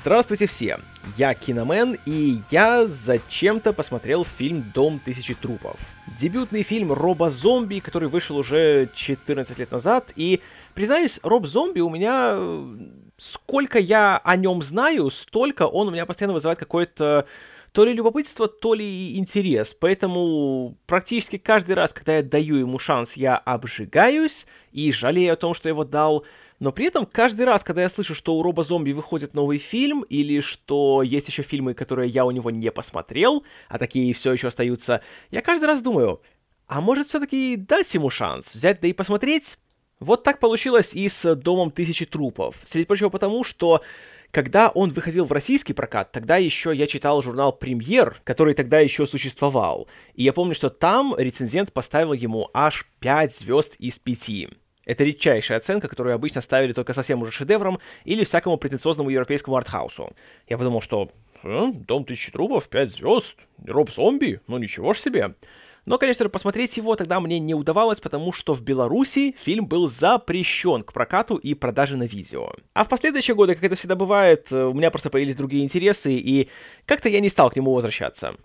Здравствуйте все! Я Киномен, и я зачем-то посмотрел фильм «Дом тысячи трупов». Дебютный фильм Роба Зомби, который вышел уже 14 лет назад, и, признаюсь, Роб Зомби у меня... Сколько я о нем знаю, столько он у меня постоянно вызывает какое-то то ли любопытство, то ли интерес. Поэтому практически каждый раз, когда я даю ему шанс, я обжигаюсь и жалею о том, что я его дал. Но при этом каждый раз, когда я слышу, что у Роба Зомби выходит новый фильм, или что есть еще фильмы, которые я у него не посмотрел, а такие все еще остаются, я каждый раз думаю, а может все-таки дать ему шанс, взять да и посмотреть? Вот так получилось и с «Домом тысячи трупов». Среди прочего потому, что когда он выходил в российский прокат, тогда еще я читал журнал «Премьер», который тогда еще существовал. И я помню, что там рецензент поставил ему аж 5 звезд из 5. Это редчайшая оценка, которую обычно ставили только совсем уже шедевром или всякому претенциозному европейскому артхаусу. Я подумал, что э, «Дом тысячи трупов», «Пять звезд», «Роб зомби», ну ничего ж себе. Но, конечно, посмотреть его тогда мне не удавалось, потому что в Беларуси фильм был запрещен к прокату и продаже на видео. А в последующие годы, как это всегда бывает, у меня просто появились другие интересы, и как-то я не стал к нему возвращаться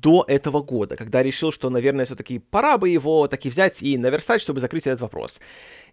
до этого года, когда решил, что, наверное, все-таки пора бы его таки взять и наверстать, чтобы закрыть этот вопрос.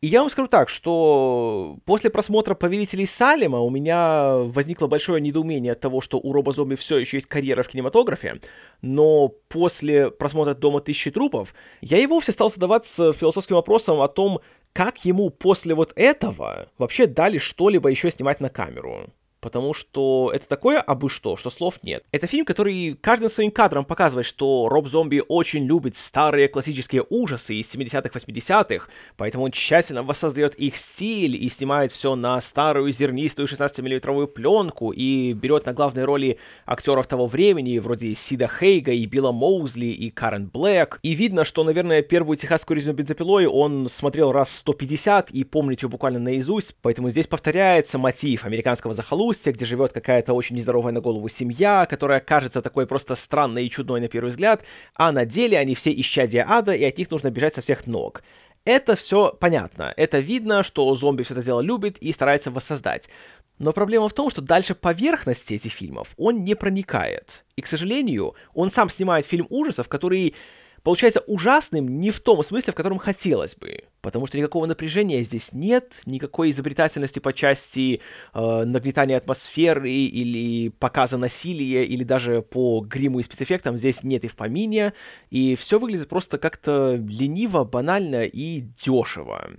И я вам скажу так, что после просмотра «Повелителей Салема» у меня возникло большое недоумение от того, что у Роба Зомби все еще есть карьера в кинематографе, но после просмотра «Дома тысячи трупов» я и вовсе стал задаваться философским вопросом о том, как ему после вот этого вообще дали что-либо еще снимать на камеру потому что это такое абы что, что слов нет. Это фильм, который каждым своим кадром показывает, что Роб Зомби очень любит старые классические ужасы из 70-х, 80-х, поэтому он тщательно воссоздает их стиль и снимает все на старую зернистую 16-миллиметровую пленку и берет на главные роли актеров того времени, вроде Сида Хейга и Билла Моузли и Карен Блэк. И видно, что, наверное, первую техасскую резину бензопилой он смотрел раз 150 и помнит ее буквально наизусть, поэтому здесь повторяется мотив американского захолустья, захолустье, где живет какая-то очень нездоровая на голову семья, которая кажется такой просто странной и чудной на первый взгляд, а на деле они все исчадия ада, и от них нужно бежать со всех ног. Это все понятно. Это видно, что зомби все это дело любит и старается воссоздать. Но проблема в том, что дальше поверхности этих фильмов он не проникает. И, к сожалению, он сам снимает фильм ужасов, который получается ужасным не в том смысле, в котором хотелось бы. Потому что никакого напряжения здесь нет, никакой изобретательности по части э, нагнетания атмосферы или показа насилия, или даже по гриму и спецэффектам здесь нет и в помине. И все выглядит просто как-то лениво, банально и дешево.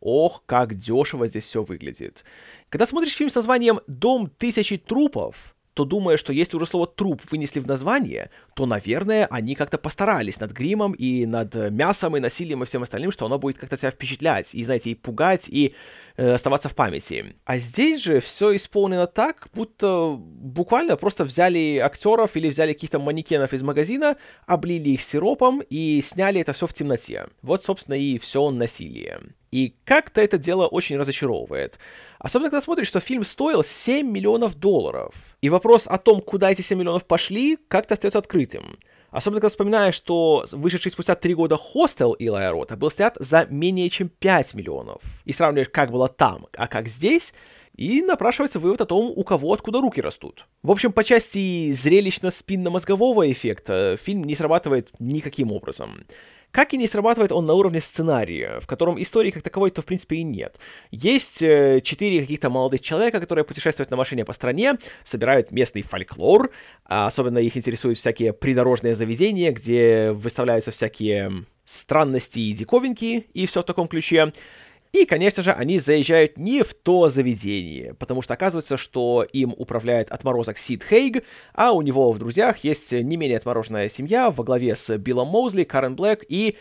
Ох, как дешево здесь все выглядит. Когда смотришь фильм с названием «Дом тысячи трупов», то думая, что если уже слово «труп» вынесли в название, то, наверное, они как-то постарались над гримом и над мясом и насилием и всем остальным, что оно будет как-то тебя впечатлять и, знаете, и пугать, и э, оставаться в памяти. А здесь же все исполнено так, будто буквально просто взяли актеров или взяли каких-то манекенов из магазина, облили их сиропом и сняли это все в темноте. Вот, собственно, и все насилие. И как-то это дело очень разочаровывает. Особенно, когда смотришь, что фильм стоил 7 миллионов долларов. И вопрос о том, куда эти 7 миллионов пошли, как-то остается открытым. Особенно, когда вспоминаешь, что вышедший спустя 3 года «Хостел» Илая Рота был снят за менее чем 5 миллионов. И сравниваешь, как было там, а как здесь, и напрашивается вывод о том, у кого откуда руки растут. В общем, по части зрелищно-спинно-мозгового эффекта фильм не срабатывает никаким образом. Как и не срабатывает он на уровне сценария, в котором истории как таковой-то в принципе и нет. Есть э, четыре каких-то молодых человека, которые путешествуют на машине по стране, собирают местный фольклор, а особенно их интересуют всякие придорожные заведения, где выставляются всякие странности и диковинки, и все в таком ключе. И, конечно же, они заезжают не в то заведение, потому что оказывается, что им управляет отморозок Сид Хейг, а у него в друзьях есть не менее отмороженная семья во главе с Биллом Моузли, Карен Блэк и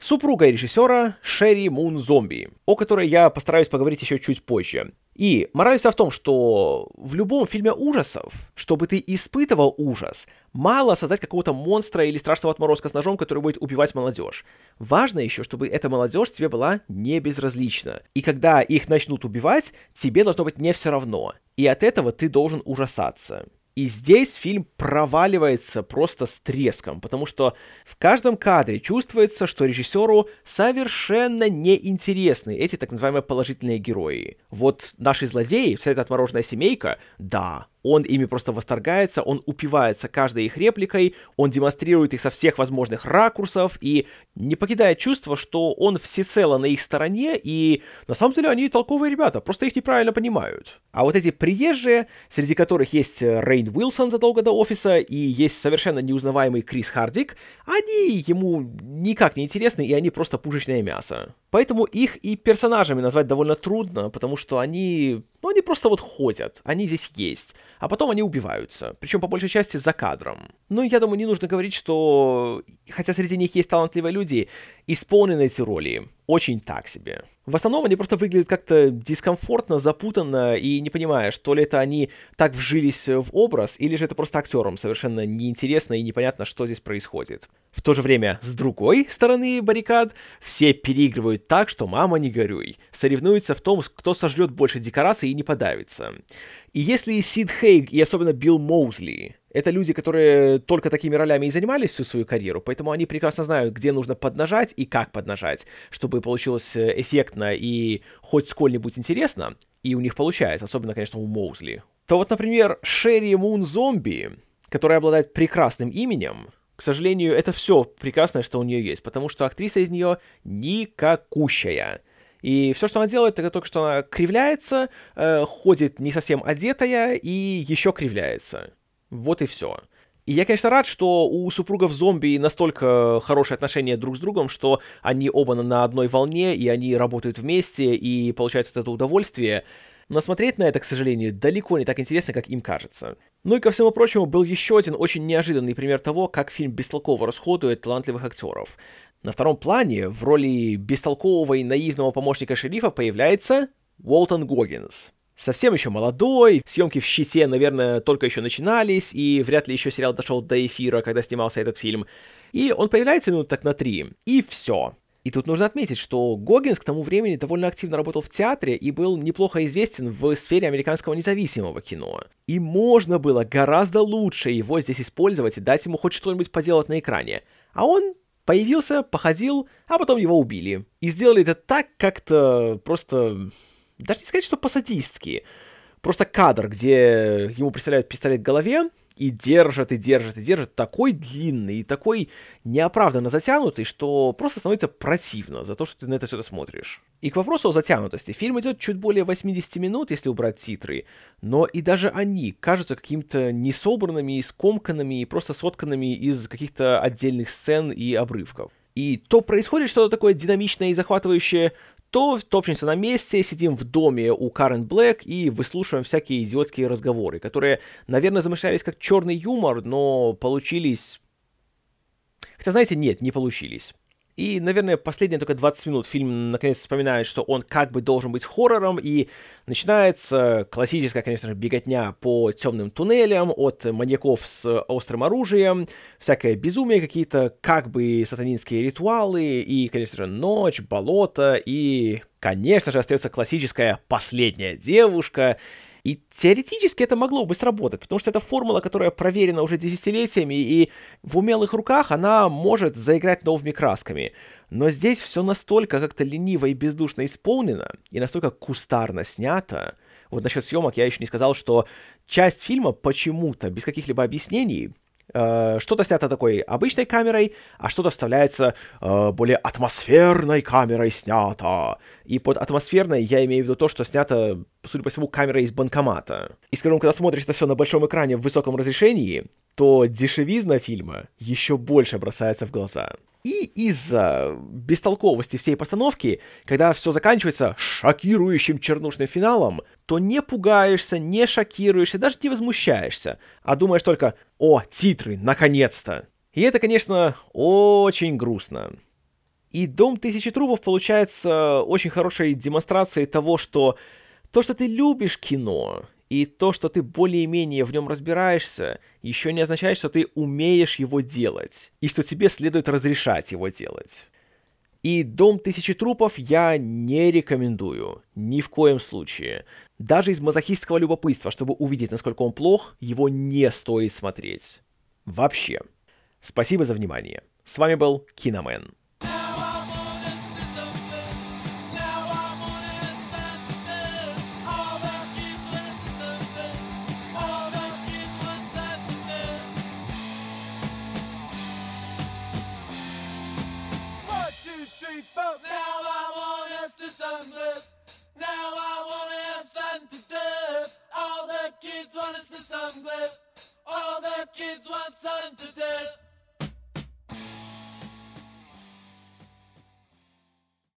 супругой режиссера Шерри Мун Зомби, о которой я постараюсь поговорить еще чуть позже. И мораль вся в том, что в любом фильме ужасов, чтобы ты испытывал ужас, мало создать какого-то монстра или страшного отморозка с ножом, который будет убивать молодежь. Важно еще, чтобы эта молодежь тебе была не безразлична. И когда их начнут убивать, тебе должно быть не все равно. И от этого ты должен ужасаться. И здесь фильм проваливается просто с треском, потому что в каждом кадре чувствуется, что режиссеру совершенно неинтересны эти так называемые положительные герои. Вот наши злодеи, вся эта отмороженная семейка, да, он ими просто восторгается, он упивается каждой их репликой, он демонстрирует их со всех возможных ракурсов и не покидает чувство, что он всецело на их стороне, и на самом деле они толковые ребята, просто их неправильно понимают. А вот эти приезжие, среди которых есть Рейн Уилсон задолго до офиса и есть совершенно неузнаваемый Крис Хардвик, они ему никак не интересны, и они просто пушечное мясо. Поэтому их и персонажами назвать довольно трудно, потому что они просто вот ходят, они здесь есть, а потом они убиваются, причем по большей части за кадром. Ну, я думаю, не нужно говорить, что, хотя среди них есть талантливые люди, исполнены эти роли очень так себе. В основном они просто выглядят как-то дискомфортно, запутанно, и не понимаешь, то ли это они так вжились в образ, или же это просто актерам совершенно неинтересно и непонятно, что здесь происходит. В то же время, с другой стороны баррикад, все переигрывают так, что мама не горюй. Соревнуются в том, кто сожрет больше декораций и не подавится. И если Сид Хейг и особенно Билл Моузли это люди, которые только такими ролями и занимались всю свою карьеру, поэтому они прекрасно знают, где нужно поднажать и как поднажать, чтобы получилось э, эффектно и хоть сколь-нибудь интересно, и у них получается, особенно, конечно, у Моузли. То вот, например, Шерри Мун Зомби, которая обладает прекрасным именем, к сожалению, это все прекрасное, что у нее есть, потому что актриса из нее никакущая. И все, что она делает, это только что она кривляется, э, ходит не совсем одетая и еще кривляется. Вот и все. И я, конечно, рад, что у супругов зомби настолько хорошие отношения друг с другом, что они оба на одной волне, и они работают вместе, и получают от этого удовольствие. Но смотреть на это, к сожалению, далеко не так интересно, как им кажется. Ну и ко всему прочему, был еще один очень неожиданный пример того, как фильм бестолково расходует талантливых актеров. На втором плане в роли бестолкового и наивного помощника шерифа появляется Уолтон Гоггинс совсем еще молодой, съемки в «Щите», наверное, только еще начинались, и вряд ли еще сериал дошел до эфира, когда снимался этот фильм. И он появляется минут так на три, и все. И тут нужно отметить, что Гоггинс к тому времени довольно активно работал в театре и был неплохо известен в сфере американского независимого кино. И можно было гораздо лучше его здесь использовать и дать ему хоть что-нибудь поделать на экране. А он появился, походил, а потом его убили. И сделали это так как-то просто даже не сказать, что по-садистски, просто кадр, где ему представляют пистолет к голове, и держат, и держат, и держат, такой длинный, и такой неоправданно затянутый, что просто становится противно за то, что ты на это все смотришь. И к вопросу о затянутости. Фильм идет чуть более 80 минут, если убрать титры, но и даже они кажутся какими-то несобранными, скомканными и просто сотканными из каких-то отдельных сцен и обрывков. И то происходит что-то такое динамичное и захватывающее, то топчемся на месте, сидим в доме у Карен Блэк и выслушиваем всякие идиотские разговоры, которые, наверное, замышлялись как черный юмор, но получились... Хотя, знаете, нет, не получились. И, наверное, последние только 20 минут фильм наконец вспоминает, что он как бы должен быть хоррором, и начинается классическая, конечно же, беготня по темным туннелям от маньяков с острым оружием, всякое безумие, какие-то как бы сатанинские ритуалы, и, конечно же, ночь, болото, и, конечно же, остается классическая последняя девушка, и теоретически это могло бы сработать, потому что это формула, которая проверена уже десятилетиями, и в умелых руках она может заиграть новыми красками. Но здесь все настолько как-то лениво и бездушно исполнено, и настолько кустарно снято. Вот насчет съемок я еще не сказал, что часть фильма почему-то, без каких-либо объяснений, Э, что-то снято такой обычной камерой, а что-то вставляется э, более атмосферной камерой снято. И под атмосферной я имею в виду то, что снято, судя по всему, камерой из банкомата. И, скажем, когда смотришь это все на большом экране в высоком разрешении, то дешевизна фильма еще больше бросается в глаза. И из-за бестолковости всей постановки, когда все заканчивается шокирующим чернушным финалом, то не пугаешься, не шокируешься, даже не возмущаешься, а думаешь только «О, титры, наконец-то!» И это, конечно, очень грустно. И «Дом тысячи трупов» получается очень хорошей демонстрацией того, что то, что ты любишь кино, и то, что ты более-менее в нем разбираешься, еще не означает, что ты умеешь его делать, и что тебе следует разрешать его делать. И «Дом тысячи трупов» я не рекомендую, ни в коем случае. Даже из мазохистского любопытства, чтобы увидеть, насколько он плох, его не стоит смотреть. Вообще. Спасибо за внимание. С вами был Киномен.